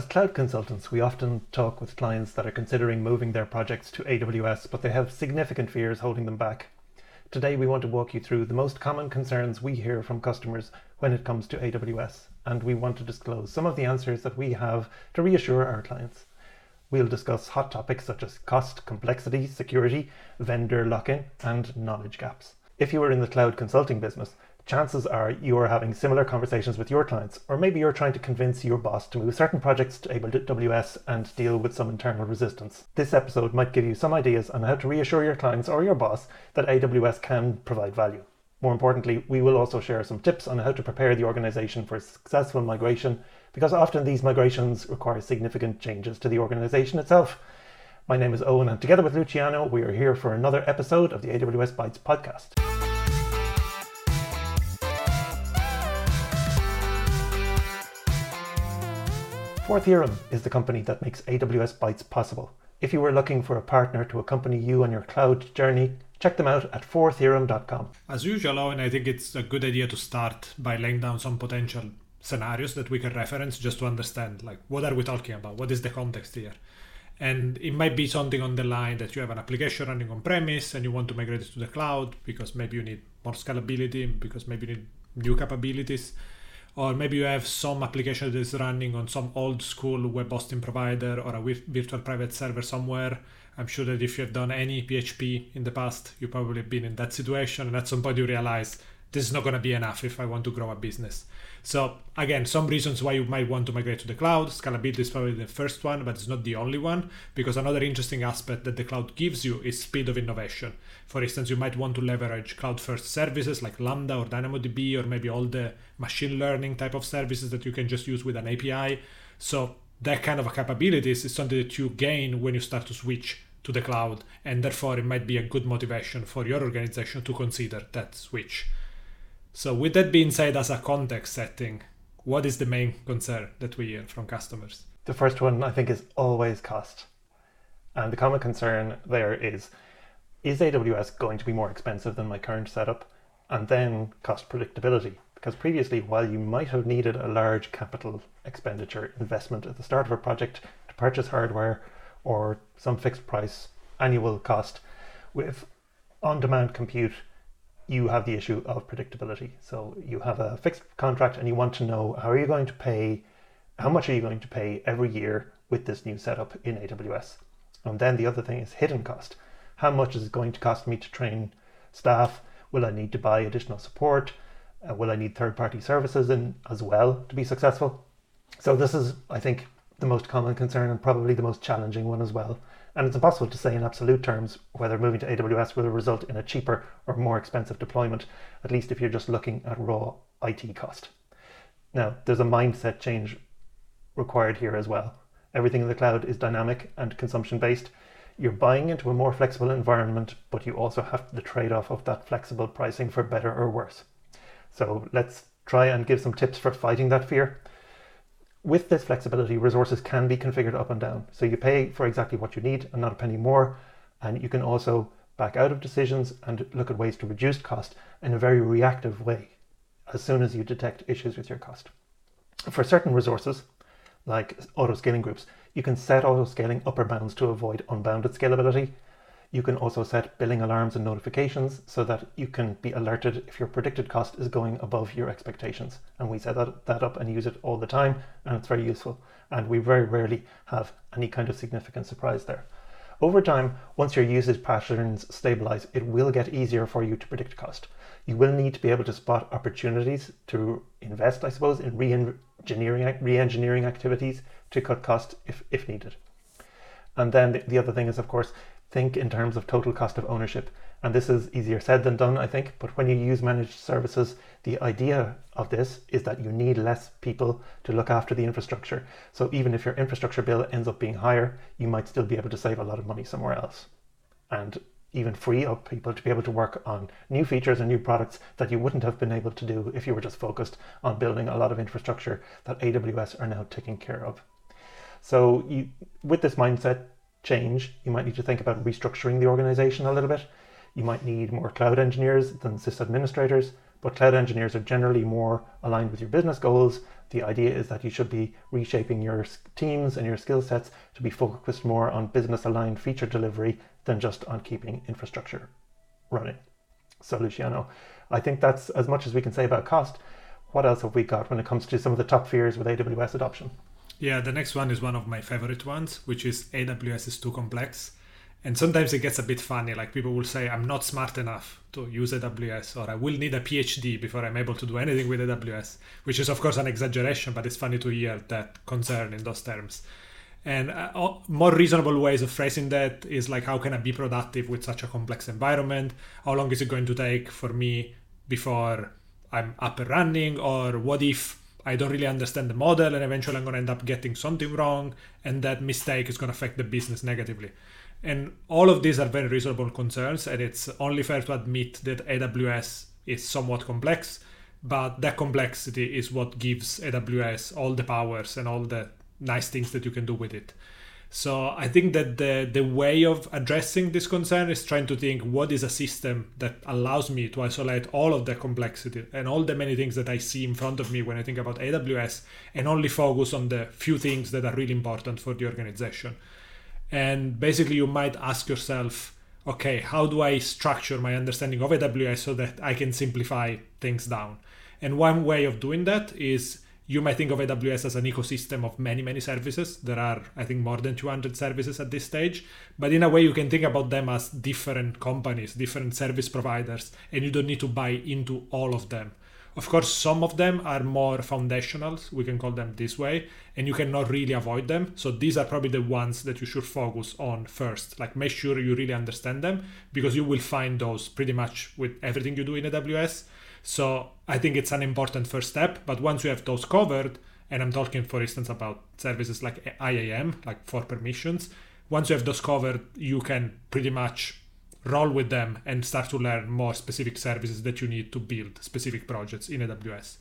As cloud consultants, we often talk with clients that are considering moving their projects to AWS, but they have significant fears holding them back. Today, we want to walk you through the most common concerns we hear from customers when it comes to AWS, and we want to disclose some of the answers that we have to reassure our clients. We'll discuss hot topics such as cost, complexity, security, vendor lock in, and knowledge gaps. If you are in the cloud consulting business, chances are you are having similar conversations with your clients, or maybe you're trying to convince your boss to move certain projects to AWS and deal with some internal resistance. This episode might give you some ideas on how to reassure your clients or your boss that AWS can provide value. More importantly, we will also share some tips on how to prepare the organization for a successful migration, because often these migrations require significant changes to the organization itself. My name is Owen, and together with Luciano, we are here for another episode of the AWS Bites podcast. Fourtheorem is the company that makes AWS Bites possible. If you were looking for a partner to accompany you on your cloud journey, check them out at fourtheorem.com. As usual, Owen, I think it's a good idea to start by laying down some potential scenarios that we can reference just to understand like what are we talking about what is the context here and it might be something on the line that you have an application running on premise and you want to migrate it to the cloud because maybe you need more scalability because maybe you need new capabilities or maybe you have some application that is running on some old school web hosting provider or a virtual private server somewhere. I'm sure that if you have done any PHP in the past, you've probably been in that situation, and at some point you realize this is not going to be enough if I want to grow a business. So again, some reasons why you might want to migrate to the cloud. Scalability is probably the first one, but it's not the only one because another interesting aspect that the cloud gives you is speed of innovation. For instance, you might want to leverage cloud first services like Lambda or DynamoDB or maybe all the machine learning type of services that you can just use with an API. So that kind of capabilities is something that you gain when you start to switch to the cloud and therefore it might be a good motivation for your organization to consider that switch. So, with that being said, as a context setting, what is the main concern that we hear from customers? The first one, I think, is always cost. And the common concern there is is AWS going to be more expensive than my current setup? And then cost predictability. Because previously, while you might have needed a large capital expenditure investment at the start of a project to purchase hardware or some fixed price annual cost, with on demand compute, you have the issue of predictability. So you have a fixed contract and you want to know how are you going to pay, how much are you going to pay every year with this new setup in AWS? And then the other thing is hidden cost. How much is it going to cost me to train staff? Will I need to buy additional support? Uh, will I need third party services in as well to be successful? So this is, I think, the most common concern and probably the most challenging one as well. And it's impossible to say in absolute terms whether moving to AWS will result in a cheaper or more expensive deployment, at least if you're just looking at raw IT cost. Now, there's a mindset change required here as well. Everything in the cloud is dynamic and consumption based. You're buying into a more flexible environment, but you also have the trade off of that flexible pricing for better or worse. So let's try and give some tips for fighting that fear with this flexibility, resources can be configured up and down. So you pay for exactly what you need and not a penny more. And you can also back out of decisions and look at ways to reduce cost in a very reactive way as soon as you detect issues with your cost. For certain resources, like auto scaling groups, you can set auto scaling upper bounds to avoid unbounded scalability you can also set billing alarms and notifications so that you can be alerted if your predicted cost is going above your expectations. And we set that, that up and use it all the time, and it's very useful. And we very rarely have any kind of significant surprise there. Over time, once your usage patterns stabilize, it will get easier for you to predict cost. You will need to be able to spot opportunities to invest, I suppose, in re-engineering, re-engineering activities to cut cost if, if needed. And then the, the other thing is, of course, think in terms of total cost of ownership. And this is easier said than done, I think. But when you use managed services, the idea of this is that you need less people to look after the infrastructure. So even if your infrastructure bill ends up being higher, you might still be able to save a lot of money somewhere else. And even free up people to be able to work on new features and new products that you wouldn't have been able to do if you were just focused on building a lot of infrastructure that AWS are now taking care of. So you, with this mindset, change, you might need to think about restructuring the organization a little bit. You might need more cloud engineers than sysadministrators, but cloud engineers are generally more aligned with your business goals. The idea is that you should be reshaping your teams and your skill sets to be focused more on business aligned feature delivery than just on keeping infrastructure running. So, Luciano, I think that's as much as we can say about cost. What else have we got when it comes to some of the top fears with AWS adoption? Yeah, the next one is one of my favorite ones, which is AWS is too complex. And sometimes it gets a bit funny. Like people will say, I'm not smart enough to use AWS, or I will need a PhD before I'm able to do anything with AWS, which is, of course, an exaggeration, but it's funny to hear that concern in those terms. And uh, more reasonable ways of phrasing that is like, how can I be productive with such a complex environment? How long is it going to take for me before I'm up and running? Or what if I don't really understand the model and eventually I'm going to end up getting something wrong and that mistake is going to affect the business negatively? And all of these are very reasonable concerns, and it's only fair to admit that AWS is somewhat complex, but that complexity is what gives AWS all the powers and all the nice things that you can do with it. So I think that the the way of addressing this concern is trying to think what is a system that allows me to isolate all of the complexity and all the many things that I see in front of me when I think about AWS and only focus on the few things that are really important for the organization. And basically, you might ask yourself, okay, how do I structure my understanding of AWS so that I can simplify things down? And one way of doing that is you might think of AWS as an ecosystem of many, many services. There are, I think, more than 200 services at this stage. But in a way, you can think about them as different companies, different service providers, and you don't need to buy into all of them. Of course, some of them are more foundational, we can call them this way, and you cannot really avoid them. So these are probably the ones that you should focus on first. Like make sure you really understand them because you will find those pretty much with everything you do in AWS. So I think it's an important first step. But once you have those covered, and I'm talking, for instance, about services like IAM, like for permissions, once you have those covered, you can pretty much roll with them and start to learn more specific services that you need to build specific projects in AWS.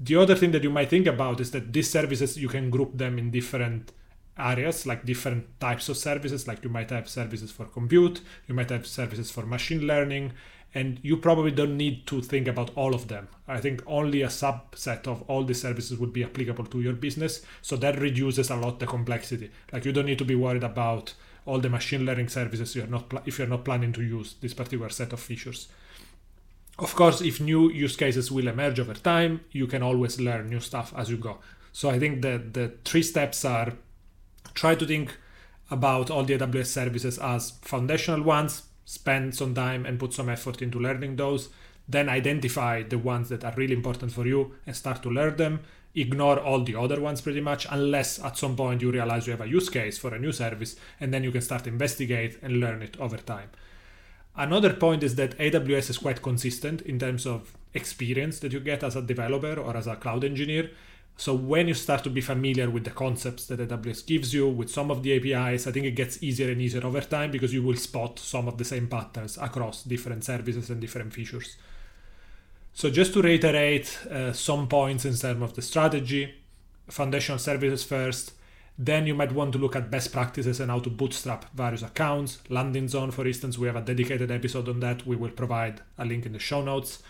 The other thing that you might think about is that these services you can group them in different areas like different types of services like you might have services for compute you might have services for machine learning and you probably don't need to think about all of them i think only a subset of all the services would be applicable to your business so that reduces a lot the complexity like you don't need to be worried about all the machine learning services you're not pl- if you're not planning to use this particular set of features. Of course, if new use cases will emerge over time, you can always learn new stuff as you go. So I think that the three steps are try to think about all the AWS services as foundational ones, spend some time and put some effort into learning those, then identify the ones that are really important for you and start to learn them. Ignore all the other ones pretty much unless at some point you realize you have a use case for a new service and then you can start investigate and learn it over time. Another point is that aws is quite consistent in terms of experience that you get as a developer or as a cloud engineer so when you start to be familiar with the concepts that aws gives you with some of the apis i think it gets easier and easier over time because you will spot some of the same patterns across different services and different features so just to reiterate uh, some points in terms of the strategy, foundational services first, then you might want to look at best practices and how to bootstrap various accounts. Landing zone, for instance, we have a dedicated episode on that. We will provide a link in the show notes.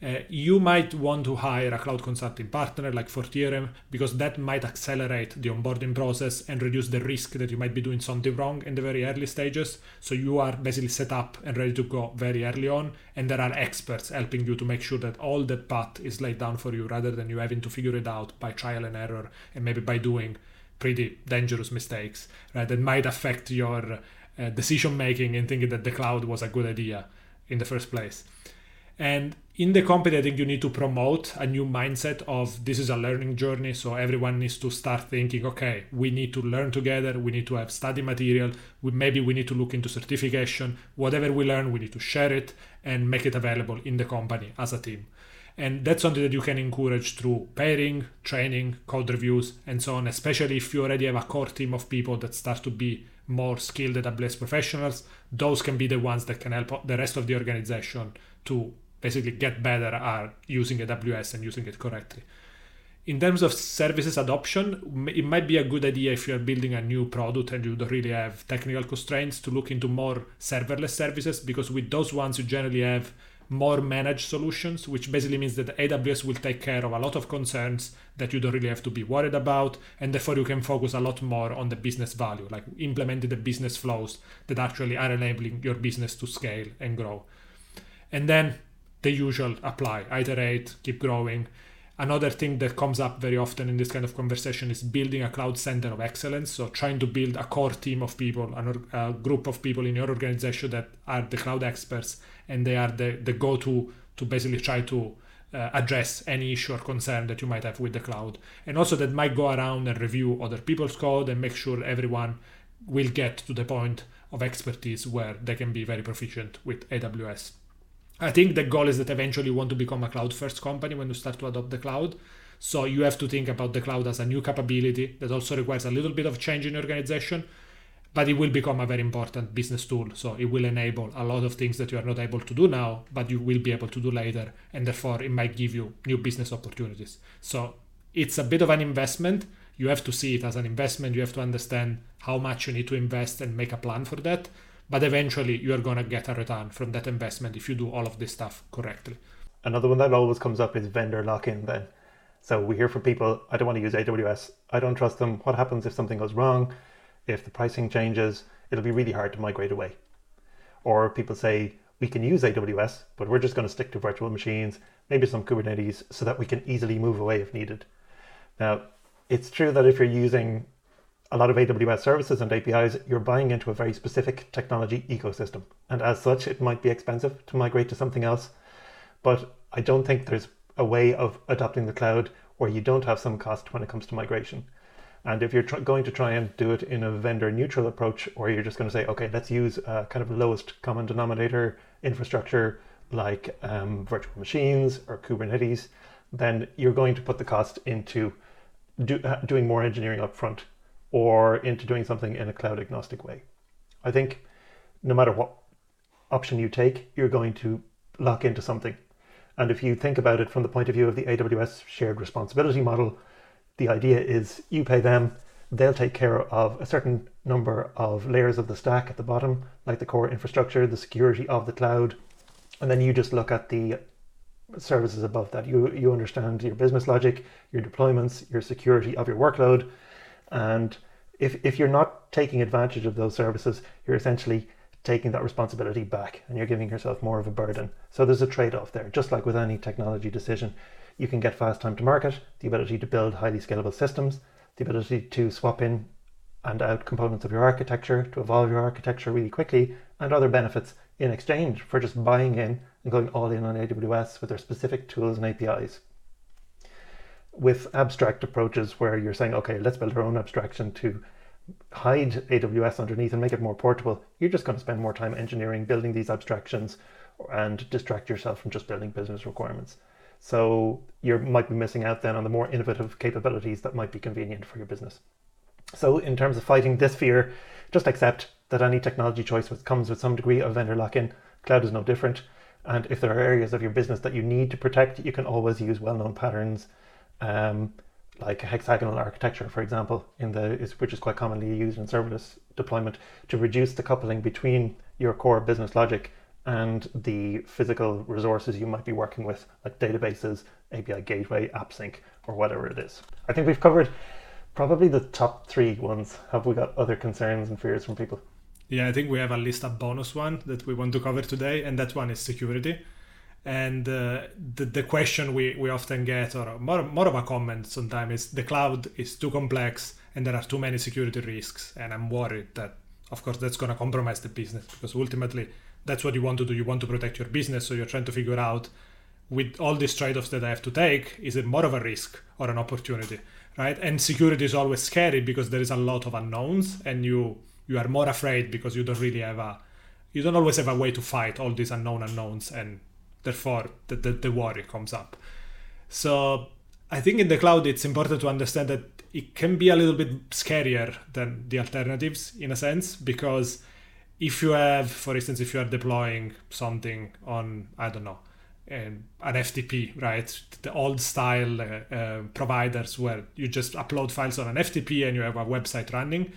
Uh, you might want to hire a cloud consulting partner like fourTheorem because that might accelerate the onboarding process and reduce the risk that you might be doing something wrong in the very early stages. So you are basically set up and ready to go very early on, and there are experts helping you to make sure that all that path is laid down for you rather than you having to figure it out by trial and error and maybe by doing pretty dangerous mistakes right that might affect your uh, decision making and thinking that the cloud was a good idea in the first place and in the company, I think you need to promote a new mindset of this is a learning journey. So everyone needs to start thinking, okay, we need to learn together. We need to have study material. We, maybe we need to look into certification. Whatever we learn, we need to share it and make it available in the company as a team. And that's something that you can encourage through pairing, training, code reviews, and so on, especially if you already have a core team of people that start to be more skilled at AWS professionals. Those can be the ones that can help the rest of the organization to basically get better at using AWS and using it correctly. In terms of services adoption, it might be a good idea if you're building a new product and you don't really have technical constraints to look into more serverless services because with those ones you generally have more managed solutions, which basically means that AWS will take care of a lot of concerns that you don't really have to be worried about, and therefore you can focus a lot more on the business value, like implementing the business flows that actually are enabling your business to scale and grow. And then the usual apply, iterate, keep growing. Another thing that comes up very often in this kind of conversation is building a cloud center of excellence. So, trying to build a core team of people, a group of people in your organization that are the cloud experts and they are the, the go to to basically try to uh, address any issue or concern that you might have with the cloud. And also, that might go around and review other people's code and make sure everyone will get to the point of expertise where they can be very proficient with AWS. I think the goal is that eventually you want to become a cloud first company when you start to adopt the cloud. So you have to think about the cloud as a new capability that also requires a little bit of change in your organization, but it will become a very important business tool. So it will enable a lot of things that you are not able to do now, but you will be able to do later. And therefore, it might give you new business opportunities. So it's a bit of an investment. You have to see it as an investment. You have to understand how much you need to invest and make a plan for that but eventually you are going to get a return from that investment if you do all of this stuff correctly. Another one that always comes up is vendor lock-in then. So we hear from people, I don't want to use AWS. I don't trust them. What happens if something goes wrong? If the pricing changes, it'll be really hard to migrate away. Or people say, we can use AWS, but we're just going to stick to virtual machines, maybe some Kubernetes, so that we can easily move away if needed. Now, it's true that if you're using a lot of AWS services and APIs, you're buying into a very specific technology ecosystem. And as such, it might be expensive to migrate to something else. But I don't think there's a way of adopting the cloud where you don't have some cost when it comes to migration. And if you're tr- going to try and do it in a vendor neutral approach, or you're just going to say, okay, let's use a kind of lowest common denominator infrastructure like um, virtual machines or Kubernetes, then you're going to put the cost into do, uh, doing more engineering upfront or into doing something in a cloud agnostic way. I think no matter what option you take, you're going to lock into something. And if you think about it from the point of view of the AWS shared responsibility model, the idea is you pay them, they'll take care of a certain number of layers of the stack at the bottom, like the core infrastructure, the security of the cloud, and then you just look at the services above that. You you understand your business logic, your deployments, your security of your workload, and if, if you're not taking advantage of those services, you're essentially taking that responsibility back and you're giving yourself more of a burden. So there's a trade off there. Just like with any technology decision, you can get fast time to market, the ability to build highly scalable systems, the ability to swap in and out components of your architecture, to evolve your architecture really quickly, and other benefits in exchange for just buying in and going all in on AWS with their specific tools and APIs with abstract approaches where you're saying, okay, let's build our own abstraction to hide AWS underneath and make it more portable, you're just going to spend more time engineering, building these abstractions, and distract yourself from just building business requirements. So you might be missing out then on the more innovative capabilities that might be convenient for your business. So in terms of fighting this fear, just accept that any technology choice comes with some degree of vendor lock-in. Cloud is no different. And if there are areas of your business that you need to protect, you can always use well-known patterns um, like hexagonal architecture, for example, in the which is quite commonly used in serverless deployment to reduce the coupling between your core business logic and the physical resources you might be working with, like databases, API gateway, AppSync, or whatever it is. I think we've covered probably the top three ones. Have we got other concerns and fears from people? Yeah, I think we have at least a bonus one that we want to cover today, and that one is security. And uh, the, the question we, we often get, or more, more of a comment sometimes, is the cloud is too complex and there are too many security risks. And I'm worried that, of course, that's going to compromise the business because ultimately that's what you want to do. You want to protect your business. So you're trying to figure out with all these trade offs that I have to take, is it more of a risk or an opportunity? Right? And security is always scary because there is a lot of unknowns and you you are more afraid because you don't really have a you don't always have a way to fight all these unknown unknowns and therefore the, the, the worry comes up. So i think in the cloud it's important to understand that it can be a little bit scarier than the alternatives in a sense because if you have for instance if you are deploying something on i don't know an, an ftp right? The old style uh, uh, providers where you just upload files on an ftp and you have a website running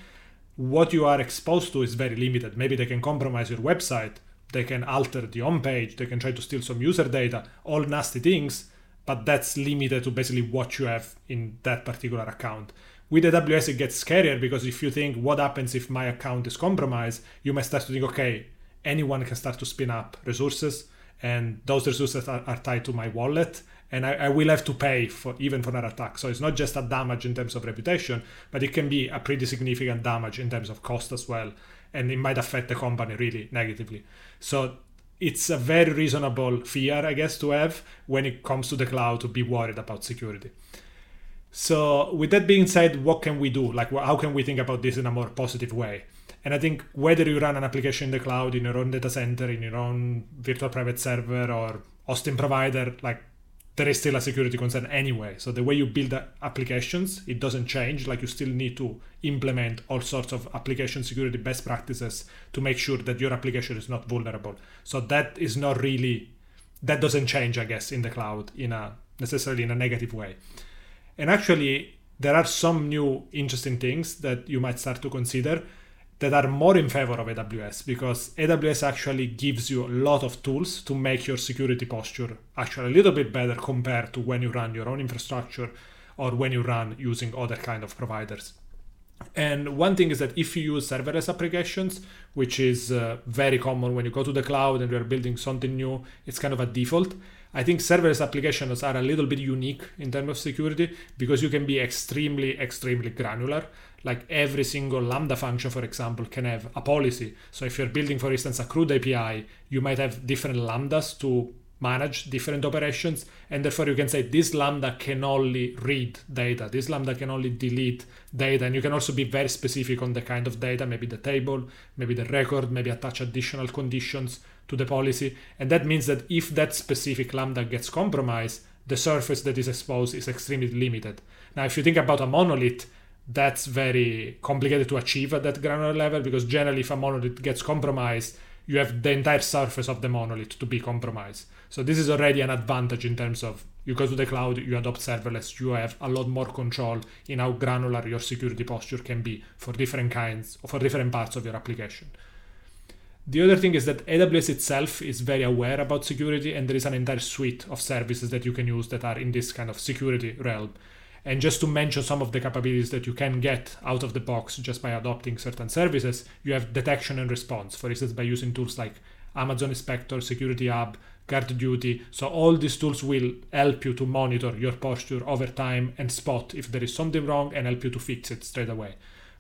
what you are exposed to is very limited. Maybe they can compromise your website they can alter the home page, they can try to steal some user data, all nasty things, but that's limited to basically what you have in that particular account. With AWS, it gets scarier because if you think, what happens if my account is compromised, you might start to think, okay, anyone can start to spin up resources, and those resources are, are tied to my wallet, and I, I, will have to pay for even for an attack. So it's not just a damage in terms of reputation, but it can be a pretty significant damage in terms of cost as well, and it might affect the company really negatively. So it's a very reasonable fear, I guess, to have when it comes to the cloud to be worried about security. So with that being said, what can we do? Like, how can we think about this in a more positive way? And I think whether you run an application in the cloud, in your own data center, in your own virtual private server or hosting provider, like there is still a security concern anyway. So the way you build applications, it doesn't change. Like you still need to implement all sorts of application security best practices to make sure that your application is not vulnerable. So that is not really that doesn't change, I guess, in the cloud in a necessarily in a negative way. And actually, there are some new interesting things that you might start to consider that are more in favor of AWS because AWS actually gives you a lot of tools to make your security posture actually a little bit better compared to when you run your own infrastructure or when you run using other kind of providers. And one thing is that if you use serverless applications, which is uh, very common when you go to the cloud and you're building something new, it's kind of a default. I think serverless applications are a little bit unique in terms of security because you can be extremely, extremely granular like every single Lambda function, for example, can have a policy. So if you're building, for instance, a CRUD API, you might have different Lambdas to manage different operations. And therefore, you can say this Lambda can only read data, this Lambda can only delete data. And you can also be very specific on the kind of data, maybe the table, maybe the record, maybe attach additional conditions to the policy. And that means that if that specific Lambda gets compromised, the surface that is exposed is extremely limited. Now, if you think about a monolith, that's very complicated to achieve at that granular level because generally if a monolith gets compromised you have the entire surface of the monolith to be compromised so this is already an advantage in terms of you go to the cloud you adopt serverless you have a lot more control in how granular your security posture can be for different kinds or for different parts of your application the other thing is that AWS itself is very aware about security, and there is an entire suite of services that you can use that are in this kind of security realm. And just to mention some of the capabilities that you can get out of the box just by adopting certain services, you have detection and response. For instance, by using tools like Amazon Inspector, Security Hub, Guard Duty. So all these tools will help you to monitor your posture over time and spot if there is something wrong and help you to fix it straight away.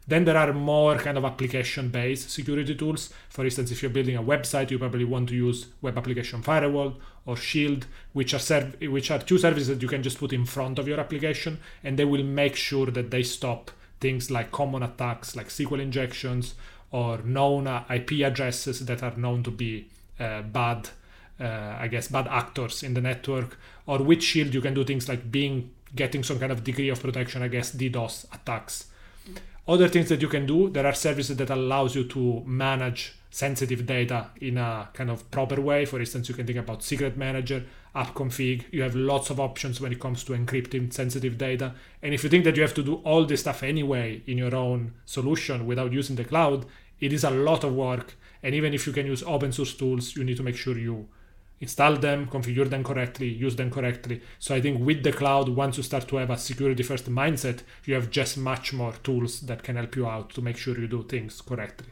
Then there are more kind of application based security tools. For instance, if you're building a website, you probably want to use Web Application Firewall or Shield, which are serv- which are two services that you can just put in front of your application, and they will make sure that they stop things like common attacks, like SQL injections or known IP addresses that are known to be uh, bad, uh, I guess, bad actors in the network. Or with Shield, you can do things like being getting some kind of degree of protection against DDoS attacks other things that you can do, there are services that allows you to manage sensitive data in a kind of proper way. For instance, you can think about secret manager, app config. You have lots of options when it comes to encrypting sensitive data. And if you think that you have to do all this stuff anyway in your own solution without using the cloud, it is a lot of work. And even if you can use open source tools, you need to make sure you install them, configure them correctly, use them correctly. So I think with the cloud, once you start to have a security first mindset, you have just much more tools that can help you out to make sure you do things correctly.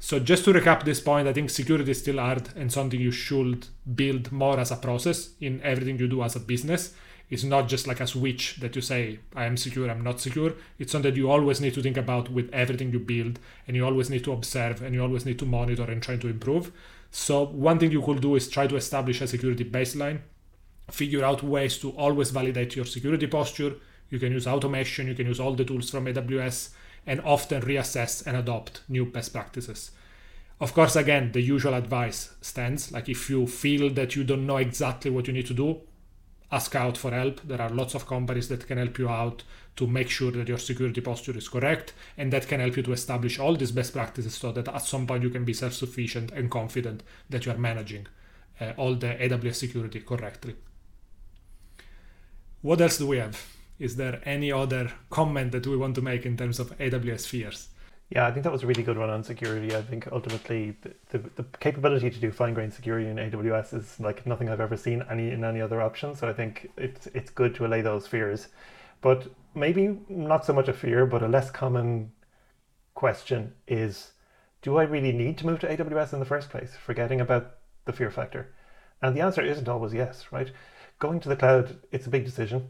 So just to recap this point, I think security is still hard and something you should build more as a process in everything you do as a business. It's not just like a switch that you say, I am secure, I'm not secure. It's something that you always need to think about with everything you build, and you always need to observe, and you always need to monitor and try to improve. So one thing you could do is try to establish a security baseline, figure out ways to always validate your security posture. You can use automation, you can use all the tools from AWS, and often reassess and adopt new best practices. Of course, again, the usual advice stands. Like if you feel that you don't know exactly what you need to do, ask out for help. There are lots of companies that can help you out to make sure that your security posture is correct, and that can help you to establish all these best practices so that at some point you can be self sufficient and confident that you are managing uh, all the AWS security correctly. What else do we have? Is there any other comment that we want to make in terms of AWS fears? Yeah, I think that was a really good one on security. I think ultimately the, the, the capability to do fine grained security in AWS is like nothing I've ever seen any in any other option. So I think it's it's good to allay those fears. But maybe not so much a fear, but a less common question is do I really need to move to AWS in the first place? Forgetting about the fear factor. And the answer isn't always yes, right? Going to the cloud, it's a big decision.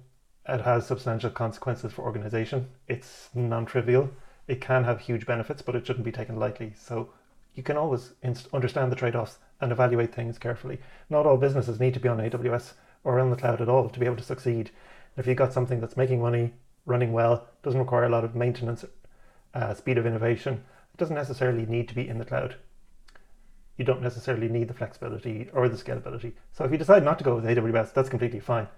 It has substantial consequences for organization. It's non trivial it can have huge benefits, but it shouldn't be taken lightly. So you can always inst- understand the trade offs and evaluate things carefully. Not all businesses need to be on AWS or on the cloud at all to be able to succeed. If you've got something that's making money, running well, doesn't require a lot of maintenance, uh, speed of innovation, it doesn't necessarily need to be in the cloud. You don't necessarily need the flexibility or the scalability. So if you decide not to go with AWS, that's completely fine.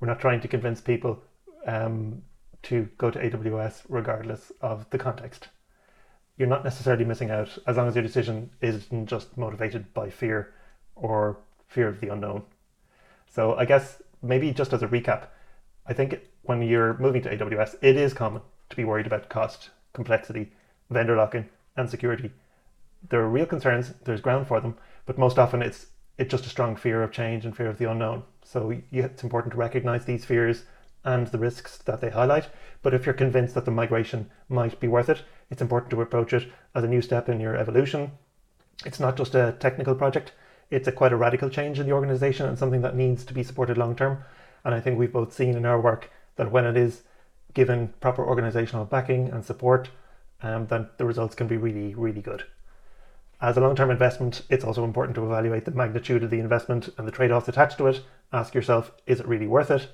We're not trying to convince people um, to go to AWS regardless of the context. You're not necessarily missing out as long as your decision isn't just motivated by fear or fear of the unknown. So I guess maybe just as a recap, I think when you're moving to AWS, it is common to be worried about cost, complexity, vendor lock-in, and security. There are real concerns, there's ground for them, but most often it's it's just a strong fear of change and fear of the unknown. So it's important to recognize these fears and the risks that they highlight. But if you're convinced that the migration might be worth it, it's important to approach it as a new step in your evolution. It's not just a technical project, it's a quite a radical change in the organization and something that needs to be supported long term. And I think we've both seen in our work that when it is given proper organizational backing and support, um, then the results can be really, really good. As a long term investment, it's also important to evaluate the magnitude of the investment and the trade offs attached to it. Ask yourself, is it really worth it?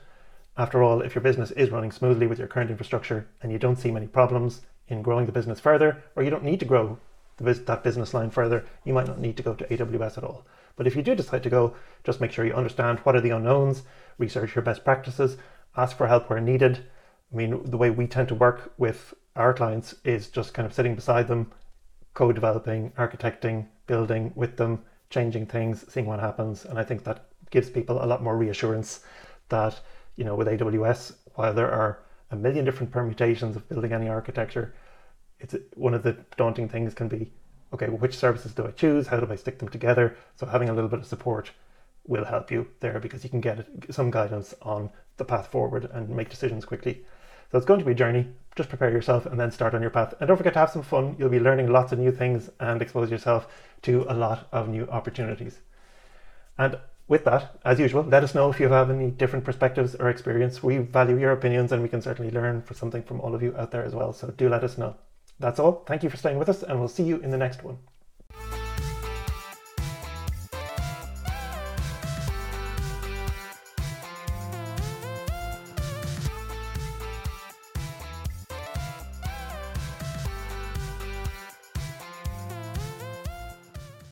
After all, if your business is running smoothly with your current infrastructure and you don't see many problems in growing the business further, or you don't need to grow that business line further, you might not need to go to AWS at all. But if you do decide to go, just make sure you understand what are the unknowns, research your best practices, ask for help where needed. I mean, the way we tend to work with our clients is just kind of sitting beside them, co developing, architecting, building with them, changing things, seeing what happens. And I think that gives people a lot more reassurance that you know, with AWS, while there are a million different permutations of building any architecture, it's one of the daunting things can be, okay, which services do I choose? How do I stick them together? So having a little bit of support will help you there because you can get some guidance on the path forward and make decisions quickly. So it's going to be a journey. Just prepare yourself and then start on your path. And don't forget to have some fun. You'll be learning lots of new things and expose yourself to a lot of new opportunities. And with that, as usual, let us know if you have any different perspectives or experience. We value your opinions and we can certainly learn for something from all of you out there as well. So do let us know. That's all. Thank you for staying with us, and we'll see you in the next one.